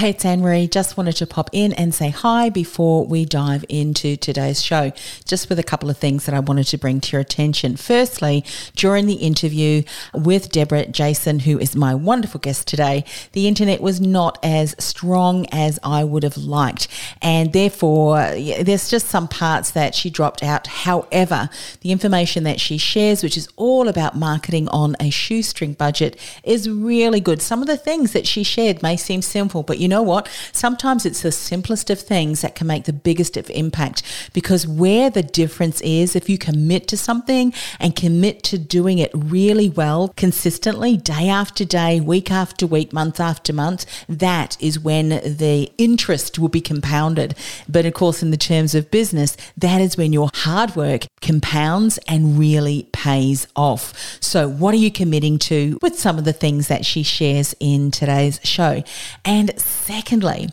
Hey, it's Anne Marie. Just wanted to pop in and say hi before we dive into today's show, just with a couple of things that I wanted to bring to your attention. Firstly, during the interview with Debra Jason, who is my wonderful guest today, the internet was not as strong as I would have liked. And therefore, there's just some parts that she dropped out. However, the information that she shares, which is all about marketing on a shoestring budget, is really good. Some of the things that she shared may seem simple, but you know what? Sometimes it's the simplest of things that can make the biggest of impact because where the difference is, if you commit to something and commit to doing it really well, consistently, day after day, week after week, month after month, that is when the interest will be compounded. But of course, in the terms of business, that is when your hard work compounds and really pays off. So, what are you committing to with some of the things that she shares in today's show? And secondly,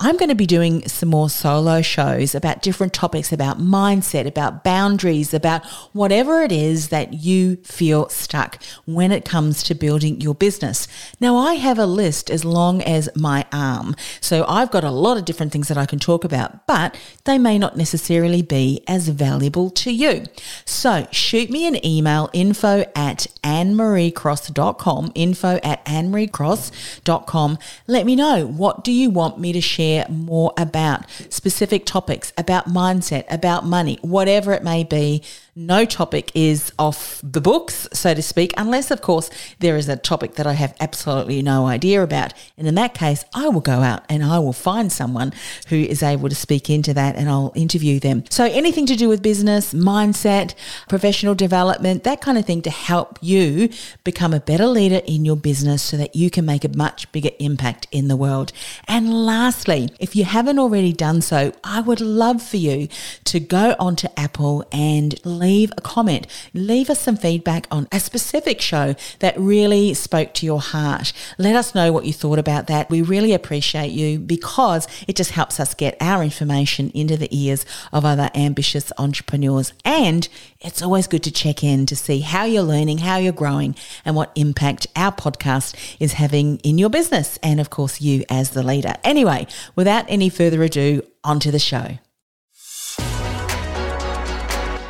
I'm going to be doing some more solo shows about different topics about mindset, about boundaries, about whatever it is that you feel stuck when it comes to building your business. Now, I have a list as long as my arm. So I've got a lot of different things that I can talk about, but they may not necessarily be as valuable to you. So shoot me an email info at annemariecross.com, info at annemariecross.com. Let me know what do you want me to share more about? Specific topics, about mindset, about money, whatever it may be no topic is off the books, so to speak, unless, of course, there is a topic that I have absolutely no idea about. And in that case, I will go out and I will find someone who is able to speak into that and I'll interview them. So anything to do with business, mindset, professional development, that kind of thing to help you become a better leader in your business so that you can make a much bigger impact in the world. And lastly, if you haven't already done so, I would love for you to go onto Apple and leave a comment. Leave us some feedback on a specific show that really spoke to your heart. Let us know what you thought about that. We really appreciate you because it just helps us get our information into the ears of other ambitious entrepreneurs. And it's always good to check in to see how you're learning, how you're growing, and what impact our podcast is having in your business. And of course, you as the leader. Anyway, without any further ado, onto the show.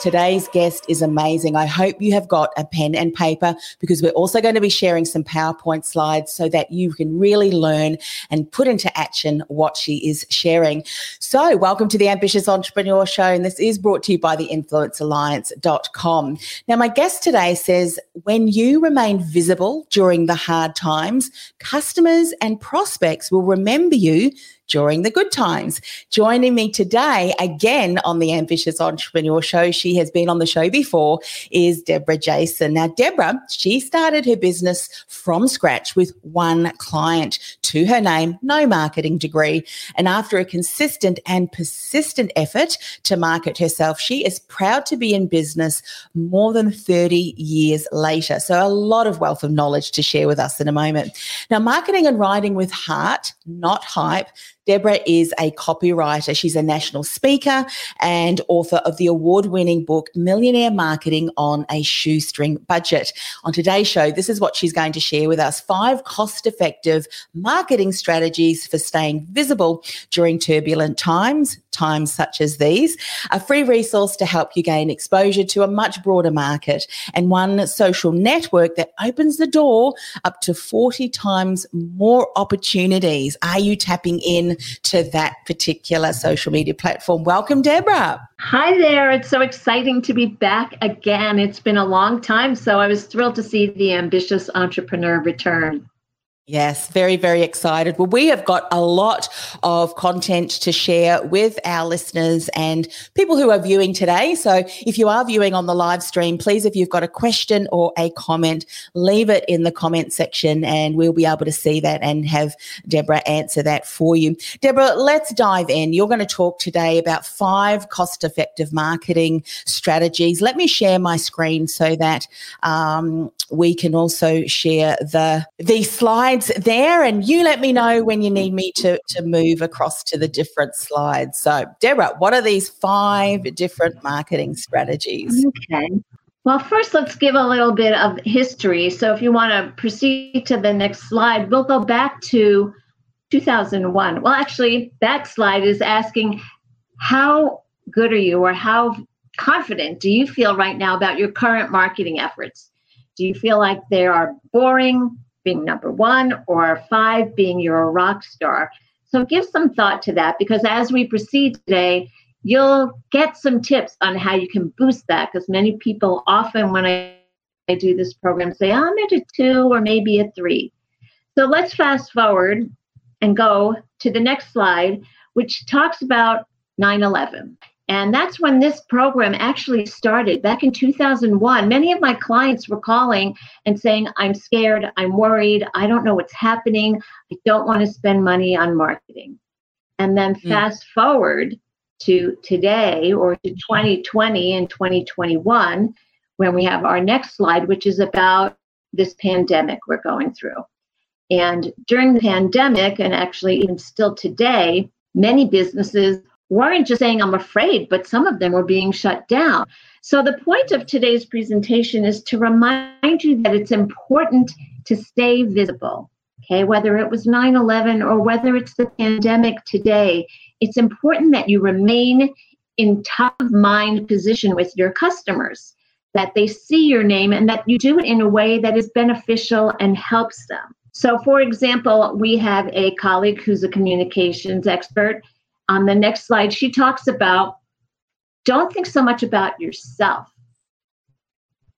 Today's guest is amazing. I hope you have got a pen and paper because we're also going to be sharing some PowerPoint slides so that you can really learn and put into action what she is sharing. So, welcome to the Ambitious Entrepreneur Show, and this is brought to you by the influencealliance.com. Now, my guest today says when you remain visible during the hard times, customers and prospects will remember you during the good times. Joining me today, again on the Ambitious Entrepreneur Show, she has been on the show before, is Debra Jason. Now, Debra, she started her business from scratch with one client to her name, no marketing degree. And after a consistent and persistent effort to market herself, she is proud to be in business more than 30 years later. So, a lot of wealth of knowledge to share with us in a moment. Now, marketing and writing with heart, not hype Debra is a copywriter. She's a national speaker and author of the award winning book, Millionaire Marketing on a Shoestring Budget. On today's show, this is what she's going to share with us five cost effective marketing strategies for staying visible during turbulent times, times such as these, a free resource to help you gain exposure to a much broader market, and one social network that opens the door up to 40 times more opportunities. Are you tapping in to that particular social media platform. Welcome, Debra. Hi there. It's so exciting to be back again. It's been a long time, so I was thrilled to see the ambitious entrepreneur return. Yes, very, very excited. Well, we have got a lot of content to share with our listeners and people who are viewing today. So if you are viewing on the live stream, please, if you've got a question or a comment, leave it in the comment section and we'll be able to see that and have Debra answer that for you. Debra, let's dive in. You're going to talk today about five cost effective marketing strategies. Let me share my screen so that um, we can also share the, the slides there, and you let me know when you need me to, to move across to the different slides. So, Debra, what are these five different marketing strategies? Okay. Well, first, let's give a little bit of history. So, if you want to proceed to the next slide, we'll go back to 2001. Well, actually, that slide is asking how good are you or how confident do you feel right now about your current marketing efforts? Do you feel like they are boring, being number one, or five being you're a rock star. So give some thought to that because as we proceed today, you'll get some tips on how you can boost that because many people often when I, I do this program say, oh, I'm at a two or maybe a three. So let's fast forward and go to the next slide, which talks about 9 11. And that's when this program actually started back in 2001. Many of my clients were calling and saying, I'm scared, I'm worried, I don't know what's happening, I don't want to spend money on marketing. And then mm. fast forward to today or to 2020 and 2021, when we have our next slide, which is about this pandemic we're going through. And during the pandemic, and actually even still today, many businesses weren't just saying, I'm afraid, but some of them were being shut down. So, the point of today's presentation is to remind you that it's important to stay visible. Okay, whether it was 9 11 or whether it's the pandemic today, it's important that you remain in top of mind position with your customers, that they see your name and that you do it in a way that is beneficial and helps them. So, for example, we have a colleague who's a communications expert on the next slide, she talks about don't think so much about yourself,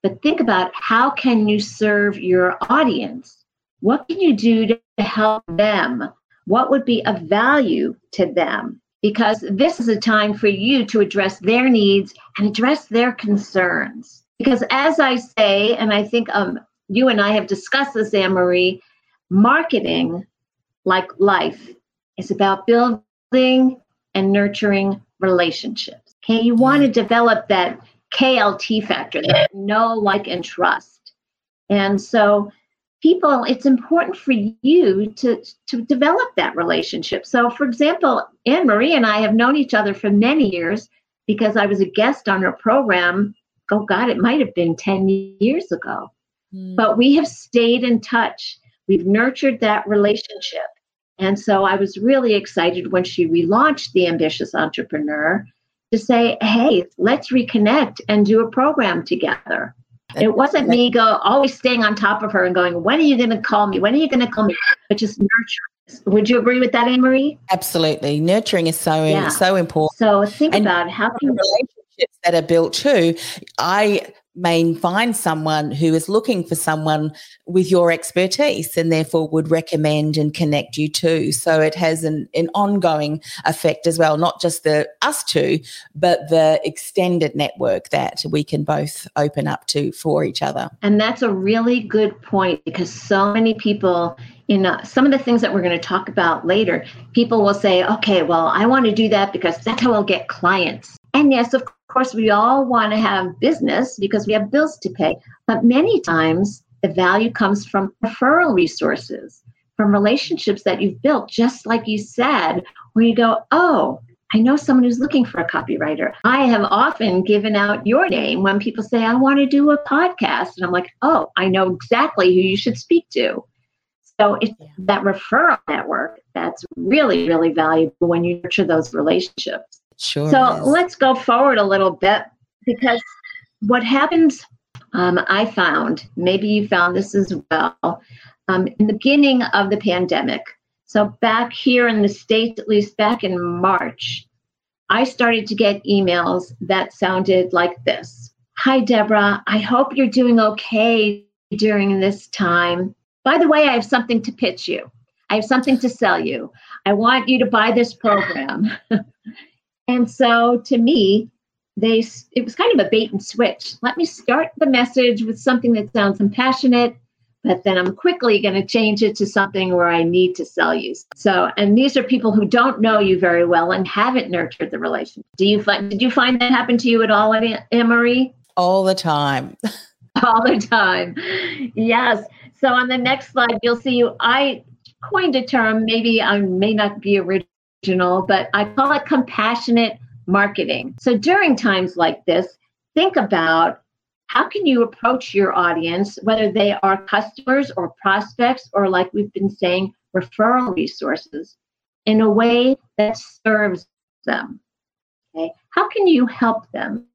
but think about how can you serve your audience? What can you do to help them? What would be of value to them? Because this is a time for you to address their needs and address their concerns. Because as I say, and I think um, you and I have discussed this, Anne Marie, marketing, like life, is about building building and nurturing relationships. Okay, you want to develop that KLT factor, that know, like, and trust. And so, people, it's important for you to, to develop that relationship. So, for example, Anne Marie and I have known each other for many years because I was a guest on her program. Oh, God, it might have been 10 years ago. Mm. But we have stayed in touch. We've nurtured that relationship. And so I was really excited when she relaunched The Ambitious Entrepreneur to say, hey, let's reconnect and do a program together. It wasn't me go always staying on top of her and going, when are you going to call me? When are you going to call me? But just nurture. Would you agree with that, Anne Marie? Absolutely. Nurturing is so yeah. so important. So think and about how can relationships that are built too. I may find someone who is looking for someone with your expertise and therefore would recommend and connect you to. So it has an, an ongoing effect as well, not just the us two, but the extended network that we can both open up to for each other. And that's a really good point because so many people in uh, some of the things that we're going to talk about later, people will say, okay, well, I want to do that because that's how I'll get clients. And yes, of course, we all want to have business because we have bills to pay. But many times, the value comes from referral resources, from relationships that you've built, just like you said, where you go, oh, I know someone who's looking for a copywriter. I have often given out your name when people say, I want to do a podcast. And I'm like, oh, I know exactly who you should speak to. So it's that referral network that's really, really valuable when you nurture those relationships. Sure. So is. let's go forward a little bit because what happens, um, I found, maybe you found this as well, um, in the beginning of the pandemic. So back here in the States, at least back in March, I started to get emails that sounded like this Hi, Debra. I hope you're doing okay during this time. by the way, I have something to pitch you. I have something to sell you. I want you to buy this program. and so to me, they it was kind of a bait and switch. Let me start the message with something that sounds compassionate, but then I'm quickly going to change it to something where I need to sell you. So, and these are people who don't know you very well and haven't nurtured the relationship. Do you find did you find that happen to you at all, Anne Marie? All the time. all the time. Yes. So on the next slide, you'll see you. I coined a term. Maybe I may not be original, but I call it compassionate marketing. So during times like this, think about how can you approach your audience, whether they are customers or prospects, or like we've been saying, referral resources, in a way that serves them. Okay, how can you help them?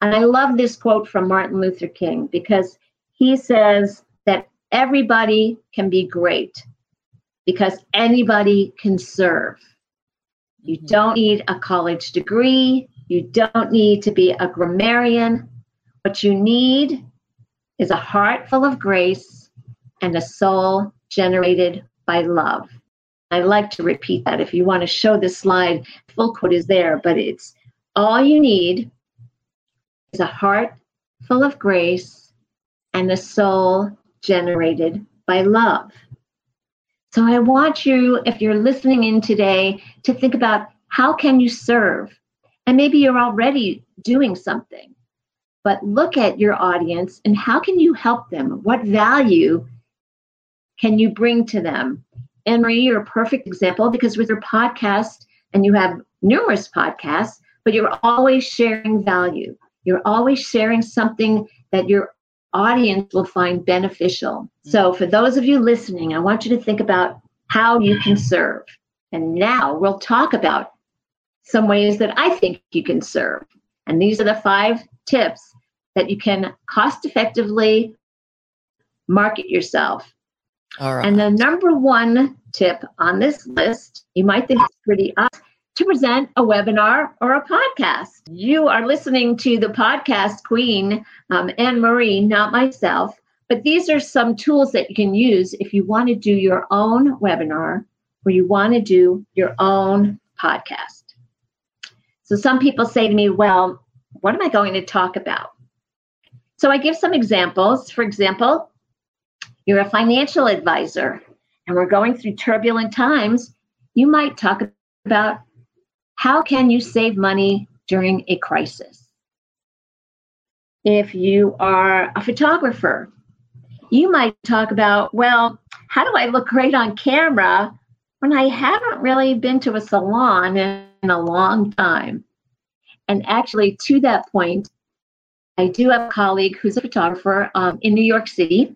And I love this quote from Martin Luther King because he says that everybody can be great because anybody can serve. You don't need a college degree. You don't need to be a grammarian. What you need is a heart full of grace and a soul generated by love. I like to repeat that. If you want to show the slide, full quote is there, but it's all you need is a heart full of grace and a soul generated by love. So I want you, if you're listening in today, to think about how can you serve? And maybe you're already doing something, but look at your audience and how can you help them? What value can you bring to them? Marie, you're a perfect example because with your podcast, and you have numerous podcasts, but you're always sharing value. You're always sharing something that your audience will find beneficial. Mm. So, for those of you listening, I want you to think about how you can serve. And now we'll talk about some ways that I think you can serve. And these are the five tips that you can cost effectively market yourself. All right. And the number one tip on this list, you might think it's pretty obvious, to present a webinar or a podcast. You are listening to the podcast queen, um, Anne Marie, not myself. But these are some tools that you can use if you want to do your own webinar or you want to do your own podcast. So some people say to me, well, what am I going to talk about? So I give some examples. For example, you're a financial advisor and we're going through turbulent times. You might talk about how can you save money during a crisis? If you are a photographer, you might talk about, well, how do I look great on camera when I haven't really been to a salon in, a long time? And actually, to that point, I do have a colleague who's a photographer um, in New York City.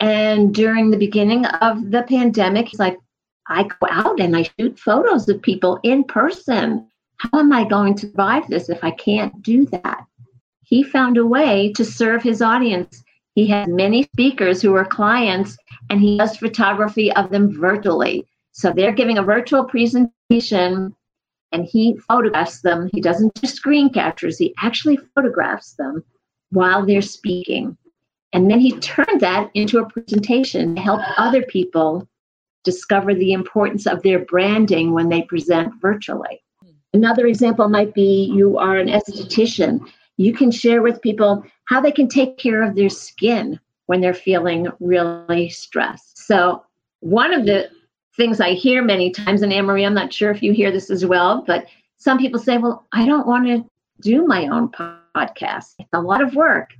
And during the beginning of the pandemic, he's like, I go out and I shoot photos of people in person. How am I going to survive this if I can't do that? He found a way to serve his audience. He has many speakers who are clients and he does photography of them virtually. So they're giving a virtual presentation and he photographs them. He doesn't just screen captures, he actually photographs them while they're speaking. And then he turned that into a presentation to help other people discover the importance of their branding when they present virtually. Another example might be you are an esthetician. You can share with people how they can take care of their skin when they're feeling really stressed. So, one of the things I hear many times, and Anne Marie, I'm not sure if you hear this as well, but some people say, Well, I don't want to do my own podcast. It's a lot of work.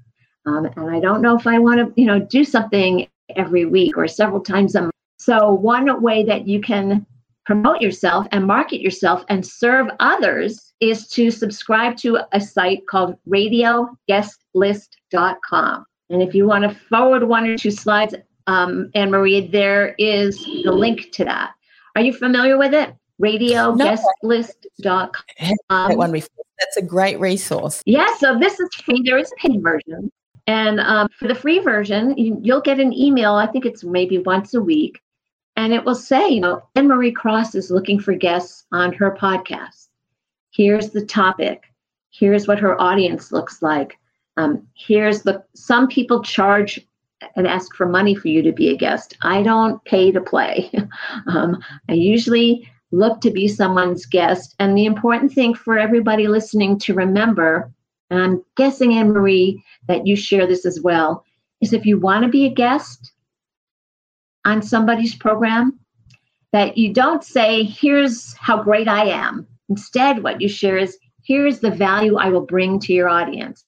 Um, and I don't know if I want to, you know, do something every week or several times a month. So, one way that you can promote yourself and market yourself and serve others is to subscribe to a site called radioguestlist.com. And if you want to forward one or two slides, um, Anne Marie, there is the link to that. Are you familiar with it? Radioguestlist.com. One That's a great resource. Yeah, so this is free. There is a paid version. And um, for the free version, you, you'll get an email. I think it's maybe once a week and it will say, you know, Anne Marie Cross is looking for guests on her podcast. Here's the topic. Here's what her audience looks like. Um, here's the, some people charge and ask for money for you to be a guest. I don't pay to play. um, I usually look to be someone's guest. And the important thing for everybody listening to remember, and I'm guessing, Anne Marie, that you share this as well, is if you want to be a guest on somebody's program, that you don't say, here's how great I am. Instead, what you share is, here's the value I will bring to your audience.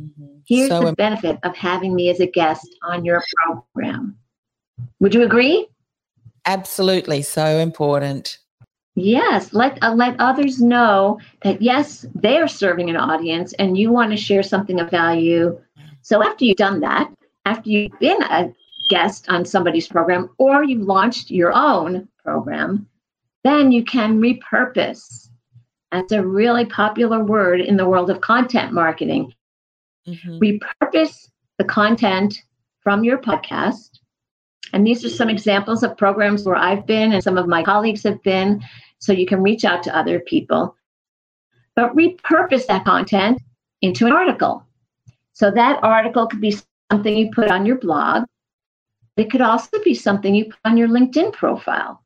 Mm-hmm. Here's so the benefit of having me as a guest on your program. Would you agree? Absolutely, so important. Yes, let uh, let others know that yes, they are serving an audience, and you want to share something of value. So after you've done that, after you've been a guest on somebody's program, or you've launched your own program, then you can repurpose. That's a really popular word in the world of content marketing. Mm-hmm. Repurpose the content from your podcast. And these are some examples of programs where I've been and some of my colleagues have been. So you can reach out to other people. But repurpose that content into an article. So that article could be something you put on your blog. It could also be something you put on your LinkedIn profile.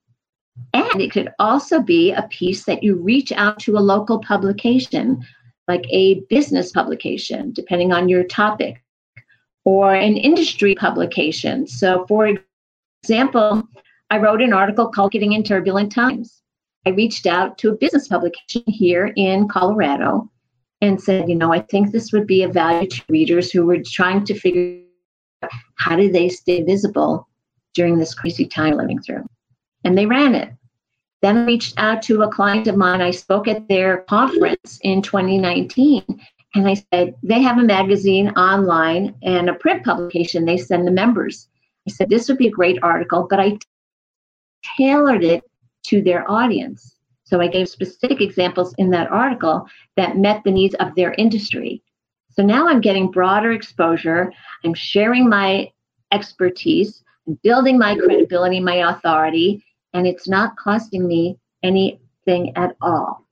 And it could also be a piece that you reach out to a local publication like a business publication, depending on your topic, or an industry publication. So, for example, I wrote an article called Getting in Turbulent Times. I reached out to a business publication here in Colorado and said, you know, I think this would be of value to readers who were trying to figure how do they stay visible during this crazy time living through. And they ran it. Then I reached out to a client of mine. I spoke at their conference in 2019. And I said, they have a magazine online and a print publication they send the members. I said, this would be a great article, but I tailored it to their audience. So I gave specific examples in that article that met the needs of their industry. So now I'm getting broader exposure. I'm sharing my expertise, I'm building my credibility, my authority, and it's not costing me anything at all.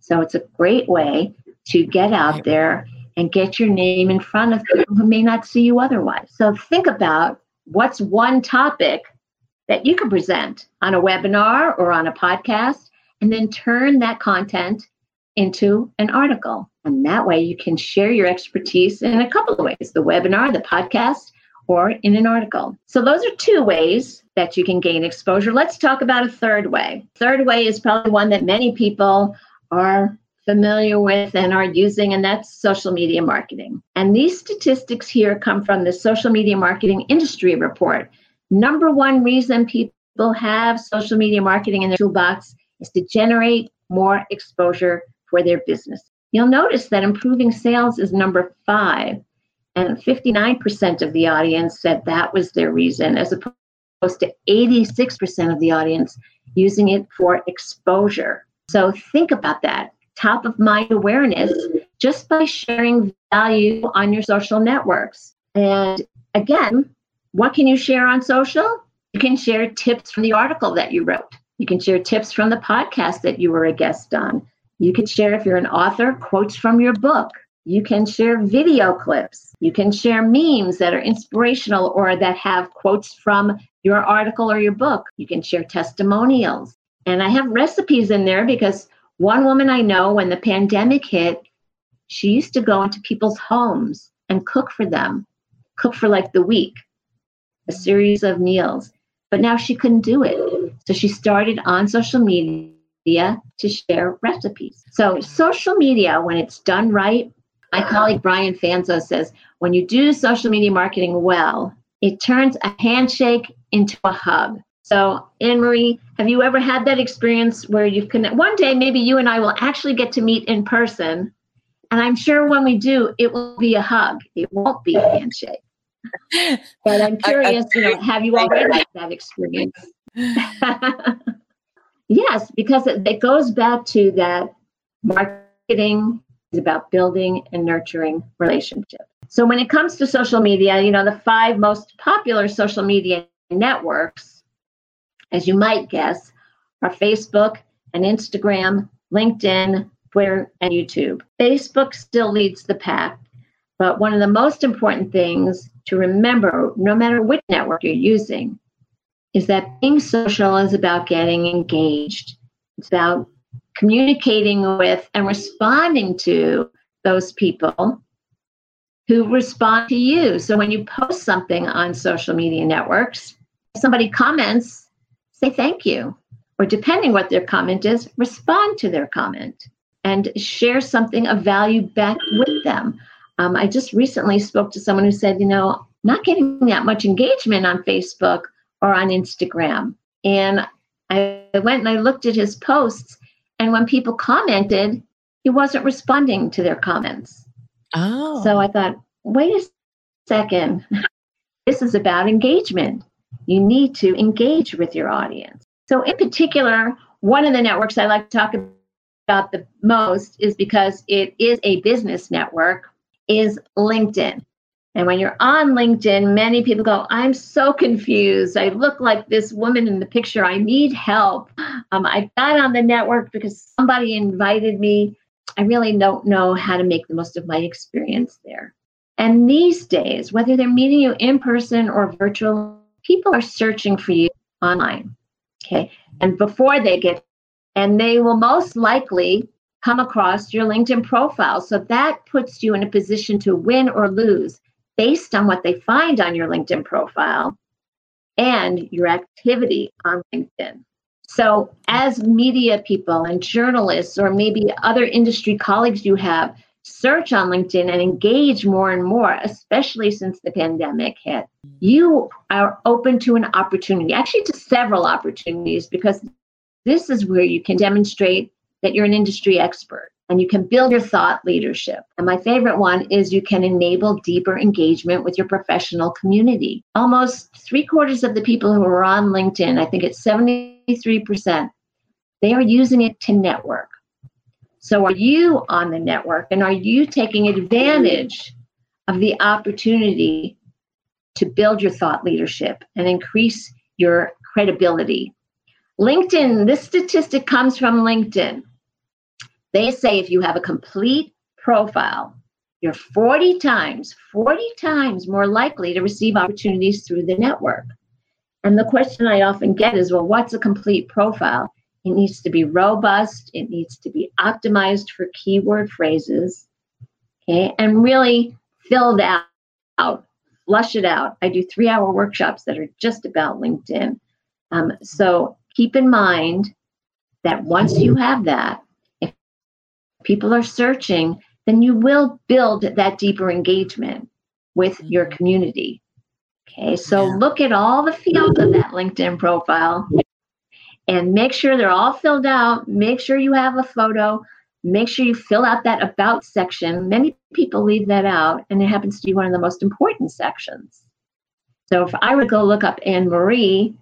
So it's a great way to get out there and get your name in front of people who may not see you otherwise. So think about what's one topic that you can present on a webinar or on a podcast, and then turn that content into an article. And that way you can share your expertise in a couple of ways the webinar, the podcast, or in an article. So those are two ways that you can gain exposure. Let's talk about a third way. Third way is probably one that many people are familiar with and are using, and that's social media marketing. And these statistics here come from the Social Media Marketing Industry Report. Number one reason people have social media marketing in their toolbox is to generate more exposure for their business. You'll notice that improving sales is number five, and 59% of the audience said that was their reason, as opposed to 86% of the audience using it for exposure. So think about that. Top of mind awareness just by sharing value on your social networks. And again, what can you share on social? You can share tips from the article that you wrote. You can share tips from the podcast that you were a guest on. You can share, if you're an author, quotes from your book. You can share video clips. You can share memes that are inspirational or that have quotes from your article or your book. You can share testimonials. And I have recipes in there because one woman I know, when the pandemic hit, she used to go into people's homes and cook for them, cook for like the week, a series of meals. But now she couldn't do it. So she started on social media to share recipes. So, social media, when it's done right, my colleague Brian Fanzo says when you do social media marketing well, it turns a handshake into a hug. So, Anne Marie, have you ever had that experience where you've connected? One day, maybe you and I will actually get to meet in person. And I'm sure when we do, it will be a hug. It won't be a handshake. But I'm curious, you know, have you already had that experience? yes, because it, it goes back to that marketing is about building and nurturing relationships. So when it comes to social media, you know, the five most popular social media networks, as you might guess, are Facebook and Instagram, LinkedIn, Twitter, and YouTube. Facebook still leads the pack, But one of the most important things to remember, no matter which network you're using, is that being social is about getting engaged. It's about communicating with and responding to those people who respond to you. So when you post something on social media networks, if somebody comments, say thank you. Or depending what their comment is, respond to their comment and share something of value back with them. Um, I just recently spoke to someone who said, you know, not getting that much engagement on Facebook or on Instagram. And I went and I looked at his posts, and when people commented, he wasn't responding to their comments. Oh. So I thought, wait a second. this is about engagement. You need to engage with your audience. So, in particular, one of the networks I like to talk about the most is because it is a business network, is LinkedIn. And when you're on LinkedIn, many people go, I'm so confused. I look like this woman in the picture. I need help. Um, I got on the network because somebody invited me. I really don't know how to make the most of my experience there. And these days, whether they're meeting you in person or virtual, people are searching for you online. Okay. And before they get, and they will most likely come across your LinkedIn profile. So that puts you in a position to win or lose based on what they find on your LinkedIn profile and your activity on LinkedIn. So, as media people and journalists, or maybe other industry colleagues you have, search on LinkedIn and engage more and more, especially since the pandemic hit, you are open to an opportunity, actually, to several opportunities, because this is where you can demonstrate that you're an industry expert and you can build your thought leadership. And my favorite one is you can enable deeper engagement with your professional community. Almost three quarters of the people who are on LinkedIn, I think it's 73%, they are using it to network. So are you on the network and are you taking advantage of the opportunity to build your thought leadership and increase your credibility? LinkedIn, this statistic comes from LinkedIn. They say if you have a complete profile, you're 40 times, 40 times more likely to receive opportunities through the network. And the question I often get is, well, what's a complete profile? It needs to be robust, it needs to be optimized for keyword phrases, okay, and really filled out, out flush it out. I do three hour workshops that are just about LinkedIn. Um, so keep in mind that once you have that, people are searching, then you will build that deeper engagement with mm-hmm. your community. Okay, so yeah. look at all the fields of that LinkedIn profile and make sure they're all filled out. Make sure you have a photo. Make sure you fill out that about section. Many people leave that out, and it happens to be one of the most important sections. So if I were to go look up Anne Marie,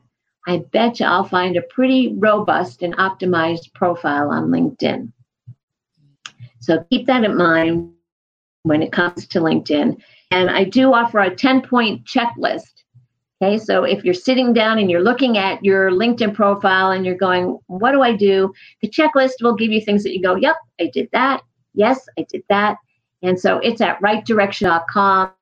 I bet you I'll find a pretty robust and optimized profile on LinkedIn. So keep that in mind when it comes to LinkedIn. And I do offer a 10 point checklist. Okay, so if you're sitting down and you're looking at your LinkedIn profile and you're going, What do I do? The checklist will give you things that you go, Yep, I did that. Yes, I did that. And so it's at writedirection.com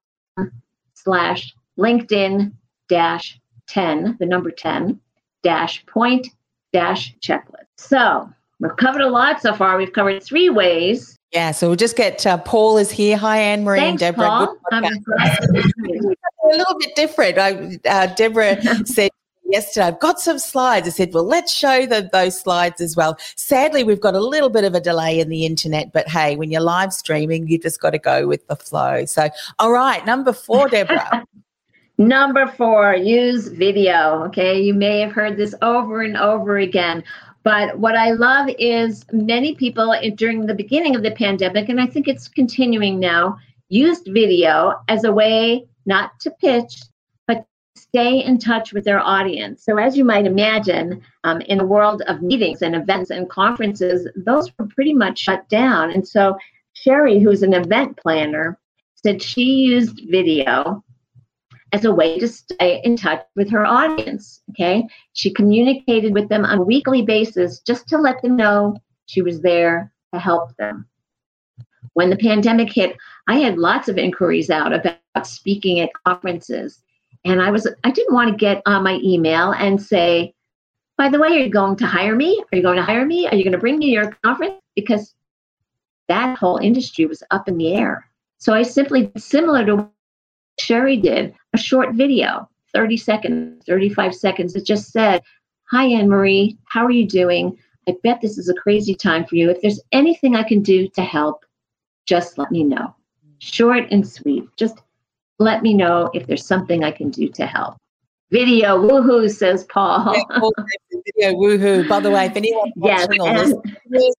slash LinkedIn dash 10, the number 10, dash point dash checklist. So We've covered a lot so far. We've covered three ways. Yeah, so we'll just get uh, Paul is here. Hi, Anne Marie Thanks, and Debra. Paul. a little bit different. I, uh, Debra said yesterday, I've got some slides. I said, well, let's show them those slides as well. Sadly, we've got a little bit of a delay in the internet, but hey, when you're live streaming, you just got to go with the flow. So, all right, number four, Debra. number four, use video. Okay, you may have heard this over and over again. But what I love is many people during the beginning of the pandemic, and I think it's continuing now, used video as a way not to pitch, but stay in touch with their audience. So, as you might imagine, um, in the world of meetings and events and conferences, those were pretty much shut down. And so, Sherry, who's an event planner, said she used video as a way to stay in touch with her audience. Okay. She communicated with them on a weekly basis just to let them know she was there to help them. when the pandemic hit, I had lots of inquiries out about speaking at conferences. And I was I didn't want to get on my email and say, by the way, are you going to hire me? Are you going to hire me? Are you going to bring me to your conference? Because that whole industry was up in the air. So I simply, similar to Sherry did, a short video, 30 seconds, 35 seconds, that just said, Hi, Anne Marie, how are you doing? I bet this is a crazy time for you. If there's anything I can do to help, just let me know. Short and sweet. Just let me know if there's something I can do to help. Video woohoo, says Paul. video woohoo. By the way, if anyone's watching yes, on this,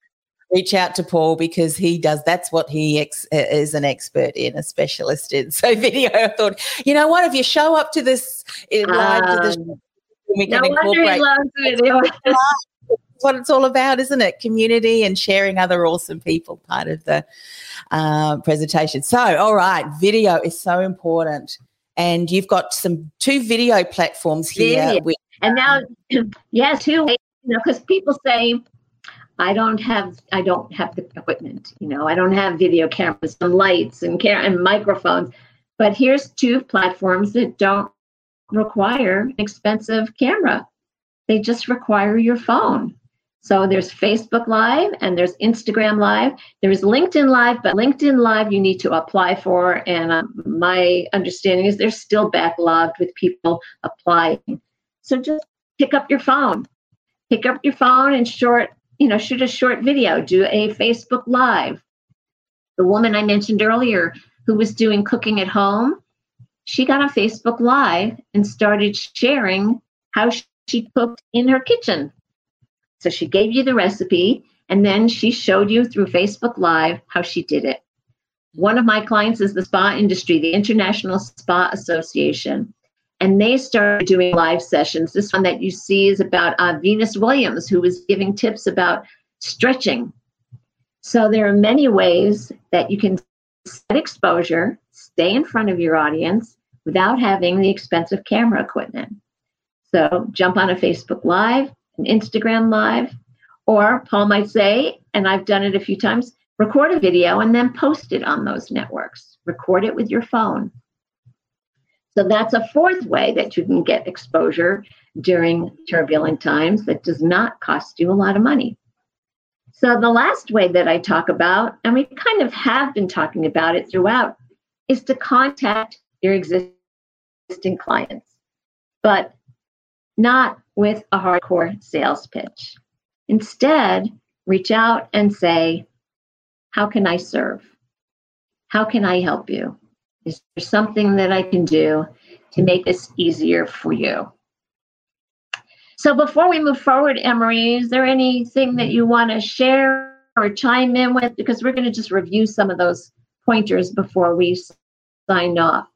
reach out to Paul because he does. That's what he ex, is an expert in, a specialist in. So video. I thought, you know what? If you show up to this live to the um, we can no incorporate. video. what it's all about, isn't it? Community and sharing other awesome people, part of the uh, presentation. So, all right, video is so important, and you've got some two video platforms here. With, and now, yeah, two. You know, because people say I don't have I don't have the equipment. You know, I don't have video cameras and lights and care and microphones. But here's two platforms that don't require an expensive camera. They just require your phone. So there's Facebook Live and there's Instagram Live. There's LinkedIn Live, but LinkedIn Live you need to apply for. And um, my understanding is they're still backlogged with people applying. So just pick up your phone. Pick up your phone and short you know, shoot a short video, do a Facebook Live. The woman I mentioned earlier who was doing cooking at home, she got on Facebook Live and started sharing how she cooked in her kitchen. So she gave you the recipe and then she showed you through Facebook Live how she did it. One of my clients is the spa industry, the International Spa Association and they started doing live sessions. This one that you see is about uh, Venus Williams, who was giving tips about stretching. So there are many ways that you can set exposure, stay in front of your audience without having the expensive camera equipment. So jump on a Facebook Live, an Instagram Live, or Paul might say, and I've done it a few times, record a video and then post it on those networks. Record it with your phone. So that's a fourth way that you can get exposure during turbulent times that does not cost you a lot of money. So the last way that I talk about, and we kind of have been talking about it throughout, is to contact your existing clients, but not with a hardcore sales pitch. Instead, reach out and say, How can I serve? How can I help you? Is there something that I can do to make this easier for you? So before we move forward, Anne Marie, is there anything that you want to share or chime in with? Because we're going to just review some of those pointers before we sign off.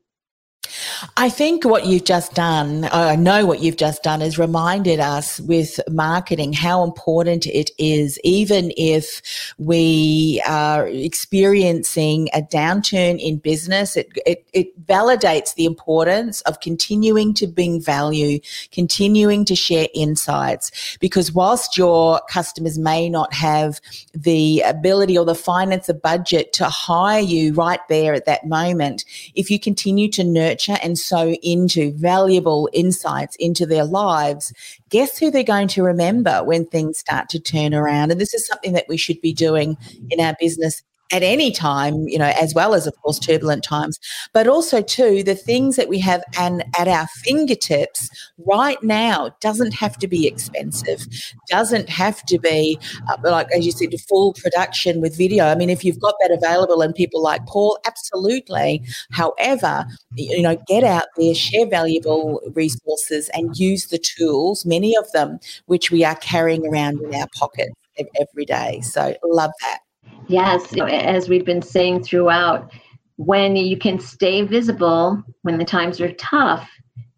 I think what you've just done, I know what you've just done, is reminded us with marketing how important it is, even if we are experiencing a downturn in business. It, it, it validates the importance of continuing to bring value, continuing to share insights, because whilst your customers may not have the ability or the finance, the budget to hire you right there at that moment, if you continue to nurture and so into valuable insights into their lives, guess who they're going to remember when things start to turn around? And this is something that we should be doing in our business at any time, you know, as well as, of course, turbulent times, but also, too, the things that we have and at our fingertips right now doesn't have to be expensive, doesn't have to be, uh, like, as you said, full production with video. I mean, if you've got that available and people like Paul, absolutely. However, you know, get out there, share valuable resources and use the tools, many of them, which we are carrying around in our pockets every day. So, love that. Yes, as we've been saying throughout, when you can stay visible when the times are tough,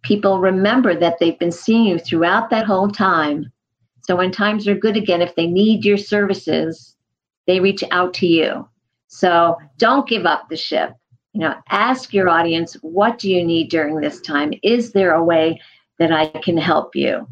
people remember that they've been seeing you throughout that whole time. So when times are good again, if they need your services, they reach out to you. So don't give up the ship. You know, ask your audience, what do you need during this time? Is there a way that I can help you?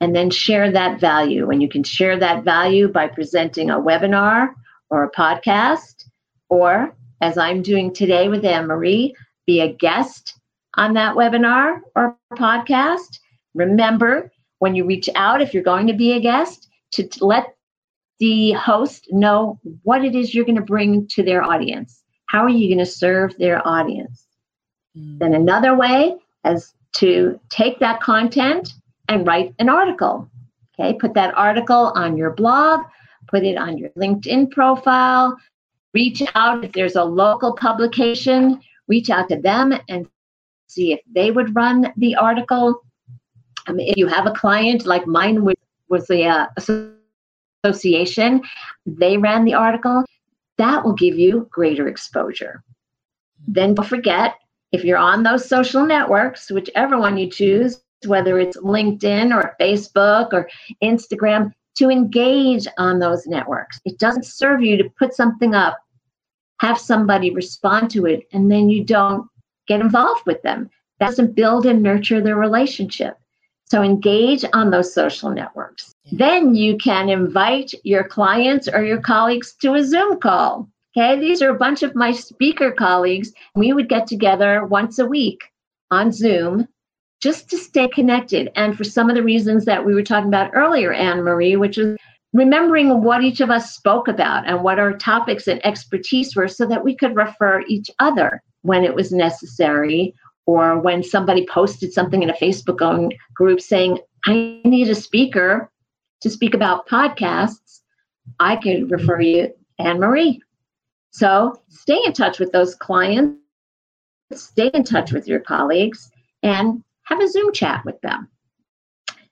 And then share that value. And you can share that value by presenting a webinar or a podcast or as I'm doing today with Anne Marie, be a guest on that webinar or podcast. Remember, when you reach out, if you're going to be a guest, to let the host know what it is you're going to bring to their audience. How are you going to serve their audience? Mm. Then another way is to take that content and write an article. Okay, put that article on your blog, put it on your LinkedIn profile, reach out if there's a local publication, reach out to them and see if they would run the article. I mean, if you have a client like mine was was the uh, association, they ran the article. That will give you greater exposure. Then don't forget if you're on those social networks, whichever one you choose, whether it's LinkedIn or Facebook or Instagram, to engage on those networks. It doesn't serve you to put something up, have somebody respond to it, and then you don't get involved with them. That doesn't build and nurture the relationship. So engage on those social networks. Then you can invite your clients or your colleagues to a Zoom call. Okay, these are a bunch of my speaker colleagues. We would get together once a week on Zoom just to stay connected. And for some of the reasons that we were talking about earlier, Anne Marie, which is remembering what each of us spoke about and what our topics and expertise were so that we could refer each other when it was necessary or when somebody posted something in a Facebook group saying, I need a speaker to speak about podcasts, I could refer you Anne Marie. So stay in touch with those clients, stay in touch with your colleagues, and have a Zoom chat with them.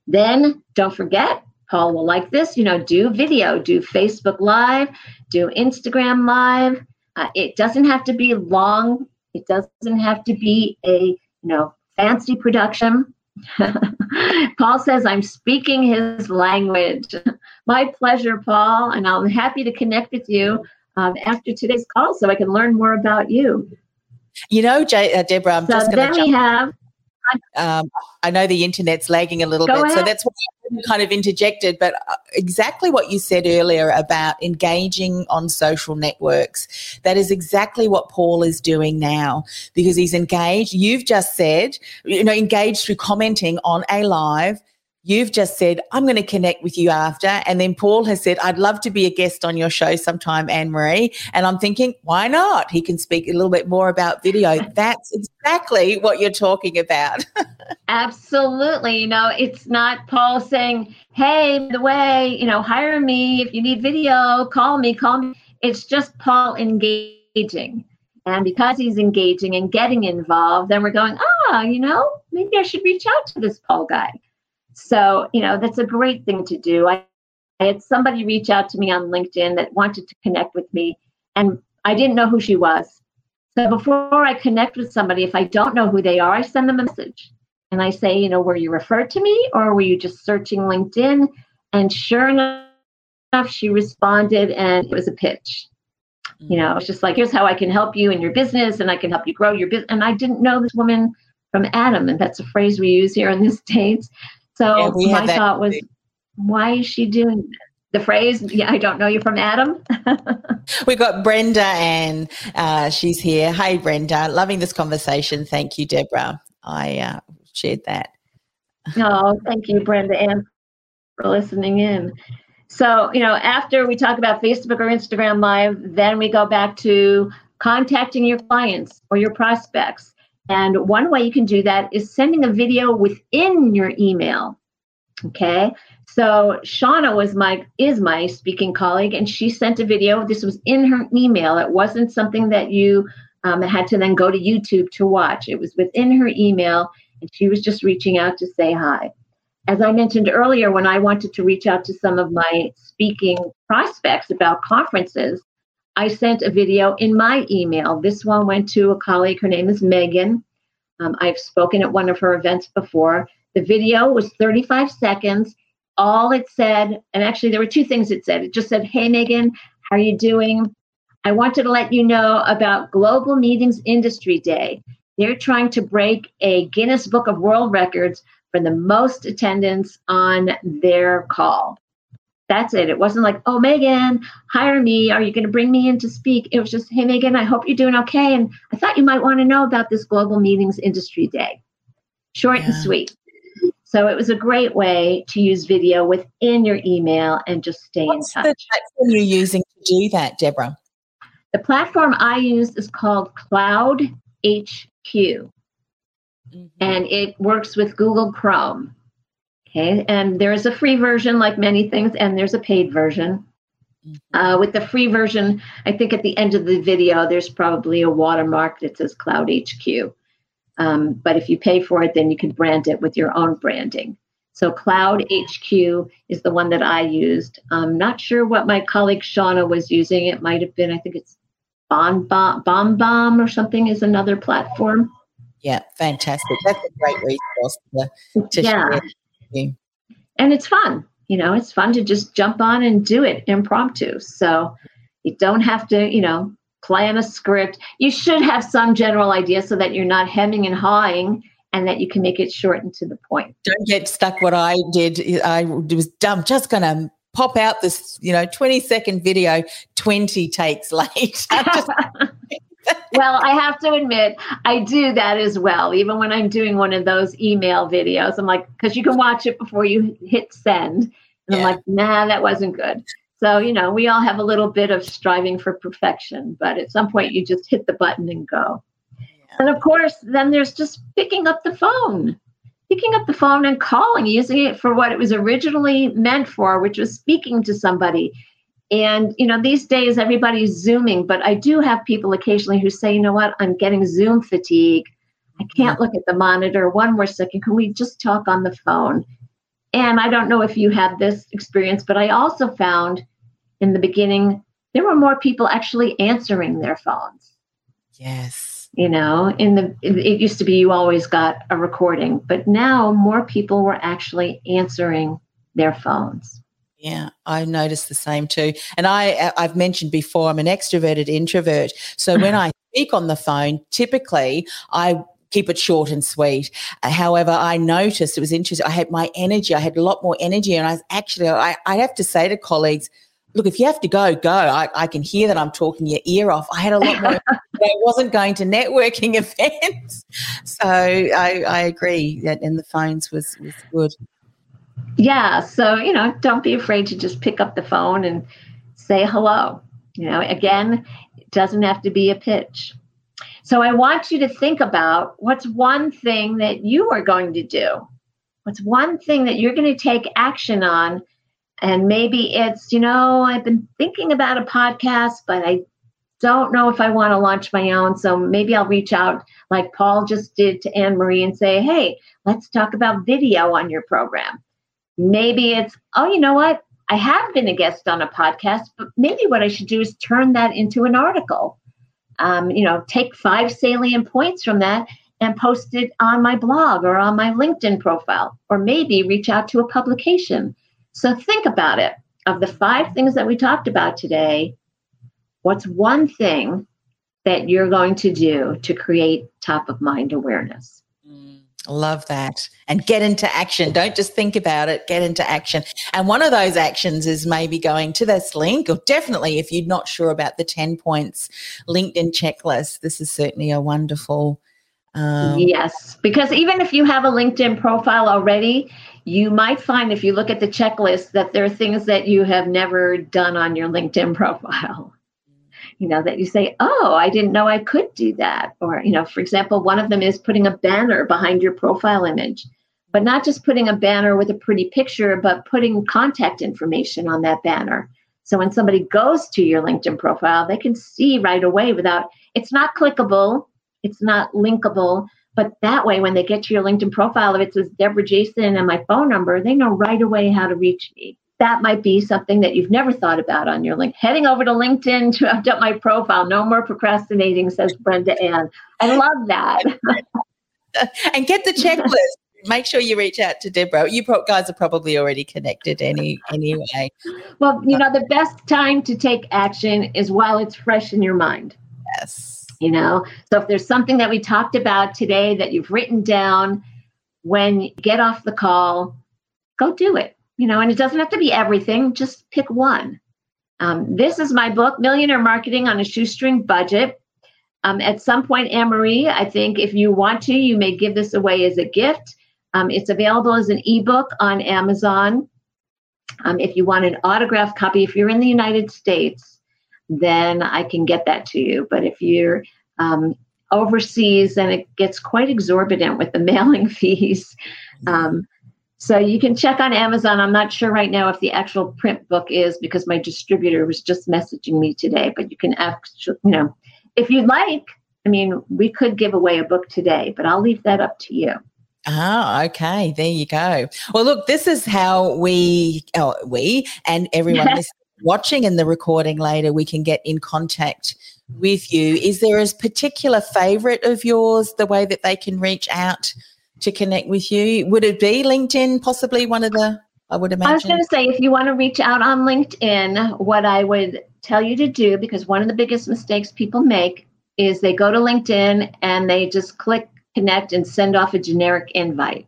Then don't forget, Paul will like this, you know, do video, do Facebook Live, do Instagram Live. Uh, it doesn't have to be long, it doesn't have to be a, you know, fancy production. Paul says, I'm speaking his language. My pleasure, Paul, and I'm happy to connect with you um, after today's call so I can learn more about you. You know, Jay, uh, Debra, I'm so just going to. Then we have um, I know the internet's lagging a little Go bit, ahead. so that's why I kind of interjected. But uh, exactly what you said earlier about engaging on social networks, that is exactly what Paul is doing now because he's engaged. You've just said, you know, engaged through commenting on a live You've just said, I'm going to connect with you after. And then Paul has said, I'd love to be a guest on your show sometime, Anne Marie. And I'm thinking, why not? He can speak a little bit more about video. That's exactly what you're talking about. Absolutely. You know, it's not Paul saying, hey, the way, you know, hire me. If you need video, call me, call me. It's just Paul engaging. And because he's engaging and getting involved, then we're going, ah, you know, maybe I should reach out to this Paul guy. So, you know, that's a great thing to do. I, I had somebody reach out to me on LinkedIn that wanted to connect with me, and I didn't know who she was. So before I connect with somebody, if I don't know who they are, I send them a message and I say, you know, were you referred to me or were you just searching LinkedIn? And sure enough, she responded and it was a pitch. You know, mm. it's just like, here's how I can help you in your business and I can help you grow your business. And I didn't know this woman from Adam, and that's a phrase we use here in the States. So yeah, my thought was, why is she doing this? the phrase? Yeah i don't know you from adam? We've got brenda and uh, she's here. Hey brenda. Loving this conversation. Thank you debra. I uh, shared that. Oh thank you brenda and for listening in. So you know after we talk about facebook or instagram live then we go back to contacting your clients or your prospects and one way you can do that is sending a video within your email. Okay. So Shauna was my is my speaking colleague, and she sent a video. This was in her email. It wasn't something that you um, had to then go to YouTube to watch. It was within her email, and she was just reaching out to say hi. As I mentioned earlier, when I wanted to reach out to some of my speaking prospects about conferences, I sent a video in my email. This one went to a colleague. Her name is Megan. Um, I've spoken at one of her events before. The video was 35 seconds. All it said, and actually there were two things it said. It just said, "Hey Megan, how are you doing? I wanted to let you know about Global Meetings Industry Day. They're trying to break a Guinness Book of World Records for the most attendance on their call. That's it. It wasn't like, oh, Megan, hire me. Are you going to bring me in to speak? It was just, hey, Megan, I hope you're doing okay. And I thought you might want to know about this Global Meetings Industry Day. Short yeah. and sweet. So it was a great way to use video within your email and just stay What's in touch. What's the platform you're using to do that, Debra? The platform I use is called Cloud HQ, mm-hmm. and it works with Google Chrome. Okay, and there is a free version, like many things, and there's a paid version. Mm-hmm. Uh, with the free version, I think at the end of the video, there's probably a watermark that says Cloud HQ. Um, but if you pay for it, then you can brand it with your own branding. So Cloud HQ is the one that I used. I'm not sure what my colleague Shauna was using. It might have been, I think it's Bomb Bomb Bomb Bomb or something is another platform. Yeah, fantastic. That's a great resource to, to yeah. share and it's fun. You know, it's fun to just jump on and do it impromptu. So you don't have to, you know, plan a script. You should have some general idea so that you're not hemming and hawing and that you can make it short and to the point. Don't get stuck what I did. I was dumb, just going to pop out this, you know, 20 second video 20 takes late. well, I have to admit, I do that as well. Even when I'm doing one of those email videos, I'm like, because you can watch it before you hit send. And yeah. I'm like, nah, that wasn't good. So, you know, we all have a little bit of striving for perfection, but at some point you just hit the button and go. Yeah. And of course, then there's just picking up the phone, picking up the phone and calling, using it for what it was originally meant for, which was speaking to somebody and, you know, these days everybody's Zooming, but I do have people occasionally who say, you know what, I'm getting Zoom fatigue. I can't look at the monitor. One more second. Can we just talk on the phone? And I don't know if you had this experience, but I also found in the beginning there were more people actually answering their phones. Yes. You know, in the it used to be you always got a recording, but now more people were actually answering their phones. Yeah, I noticed the same too. And I, I've mentioned before, I'm an extroverted introvert. So when I speak on the phone, typically I keep it short and sweet. Uh, however, I noticed it was interesting. I had my energy, I had a lot more energy. And I actually, I, I have to say to colleagues, look, if you have to go, go. I, I can hear that I'm talking your ear off. I had a lot more. I wasn't going to networking events. So I, I agree that, and the phones was, was good yeah so you know don't be afraid to just pick up the phone and say hello. You know again it doesn't have to be a pitch. So i want you to think about what's one thing that you are going to do. What's one thing that you're going to take action on and maybe it's you know i've been thinking about a podcast but i don't know if i want to launch my own so maybe i'll reach out like paul just did to anne marie and say hey let's talk about video on your program Maybe it's, oh, you know what? I have been a guest on a podcast, but maybe what I should do is turn that into an article. Um, you know, take five salient points from that and post it on my blog or on my LinkedIn profile, or maybe reach out to a publication. So think about it. Of the five things that we talked about today, what's one thing that you're going to do to create top of mind awareness? Love that. And get into action. Don't just think about it, get into action. And one of those actions is maybe going to this link, or definitely if you're not sure about the 10 points LinkedIn checklist, this is certainly a wonderful. Um, yes, because even if you have a LinkedIn profile already, you might find if you look at the checklist that there are things that you have never done on your LinkedIn profile you know, that you say, oh, I didn't know I could do that. Or, you know, for example, one of them is putting a banner behind your profile image, but not just putting a banner with a pretty picture, but putting contact information on that banner. So when somebody goes to your LinkedIn profile, they can see right away without, it's not clickable, it's not linkable, but that way, when they get to your LinkedIn profile, if it says Debra Jason and my phone number, they know right away how to reach me that might be something that you've never thought about on your link. Heading over to LinkedIn to update my profile. No more procrastinating, says Brenda Ann. I love that. and get the checklist. Make sure you reach out to Debra. You guys are probably already connected any anyway. Well, you know, the best time to take action is while it's fresh in your mind. Yes. You know, so if there's something that we talked about today that you've written down, when you get off the call, go do it you know, and it doesn't have to be everything, just pick one. Um, this is my book, Millionaire Marketing on a Shoestring Budget. Um, at some point, Anne Marie, I think if you want to, you may give this away as a gift. Um, it's available as an ebook on Amazon. Um, if you want an autographed copy, if you're in the United States, then I can get that to you. But if you're um, overseas, then it gets quite exorbitant with the mailing fees. Um, so you can check on Amazon. I'm not sure right now if the actual print book is because my distributor was just messaging me today. But you can actually, you know, if you'd like, I mean, we could give away a book today, but I'll leave that up to you. Ah, okay. There you go. Well, look, this is how we, oh, we and everyone watching in the recording later, we can get in contact with you. Is there a particular favorite of yours, the way that they can reach out to connect with you? Would it be LinkedIn, possibly one of the, I would imagine? I was going to say, if you want to reach out on LinkedIn, what I would tell you to do, because one of the biggest mistakes people make is they go to LinkedIn and they just click connect and send off a generic invite.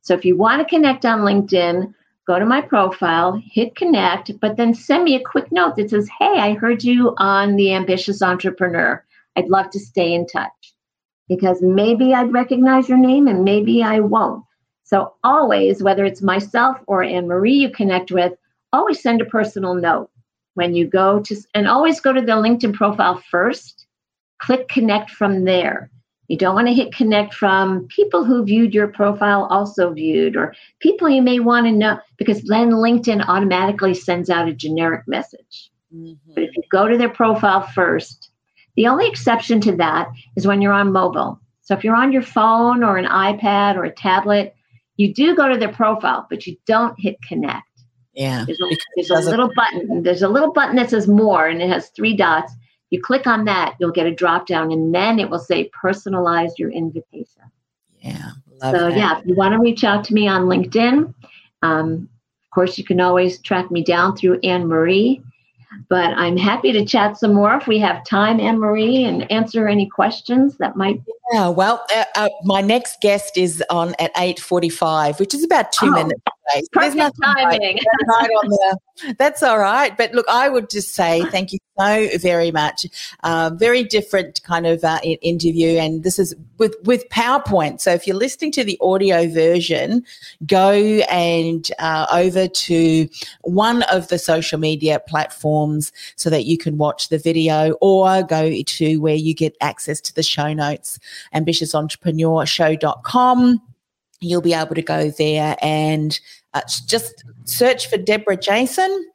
So if you want to connect on LinkedIn, go to my profile, hit connect, but then send me a quick note that says, Hey, I heard you on The Ambitious Entrepreneur. I'd love to stay in touch because maybe I'd recognize your name and maybe I won't. So always, whether it's myself or Anne Marie you connect with, always send a personal note when you go to, and always go to the LinkedIn profile first. Click connect from there. You don't want to hit connect from people who viewed your profile also viewed, or people you may want to know, because then LinkedIn automatically sends out a generic message. Mm-hmm. But if you go to their profile first, the only exception to that is when you're on mobile. So if you're on your phone or an iPad or a tablet, you do go to their profile, but you don't hit connect. Yeah. There's a, there's a little button. There's a little button that says more and it has three dots. You click on that, you'll get a drop down, and then it will say personalize your invitation. Yeah. so, that. yeah, if you want to reach out to me on LinkedIn, um, of course, you can always track me down through Anne Marie. But I'm happy to chat some more if we have time, Anne Marie, and answer any questions that might. Yeah, well, uh, uh, my next guest is on at eight forty-five, which is about two oh, minutes away. Perfect timing. Right, right that's all right. But look, I would just say thank you so very much. Uh, very different kind of uh, interview, and this is with with PowerPoint. So if you're listening to the audio version, go and uh, over to one of the social media platforms so that you can watch the video, or go to where you get access to the show notes, ambitiousEntrepreneurshow.com. You'll be able to go there and uh, just search for Debra Jason.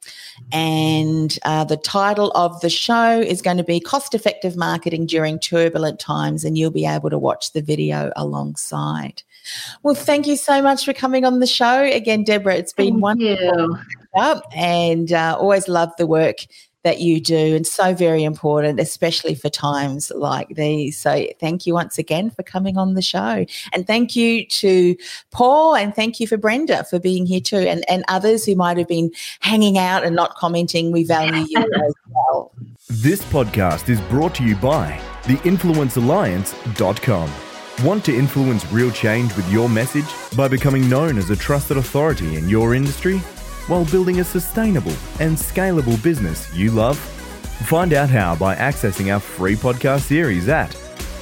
And uh, the title of the show is going to be Cost Effective Marketing During Turbulent Times. And you'll be able to watch the video alongside. Well, thank you so much for coming on the show again, Debra. It's been thank wonderful. You. And uh, always love the work that you do and so very important, especially for times like these. So thank you once again for coming on the show. And thank you to Paul and thank you for Brenda for being here too and, and others who might have been hanging out and not commenting. We value you as well. This podcast is brought to you by theinfluencealliance.com. Want to influence real change with your message by becoming known as a trusted authority in your industry? While building a sustainable and scalable business you love? Find out how by accessing our free podcast series at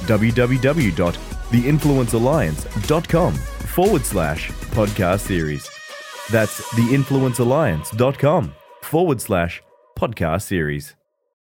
www.theinfluencealliance.com forward slash podcast series. That's theinfluencealliance.com forward slash podcast series.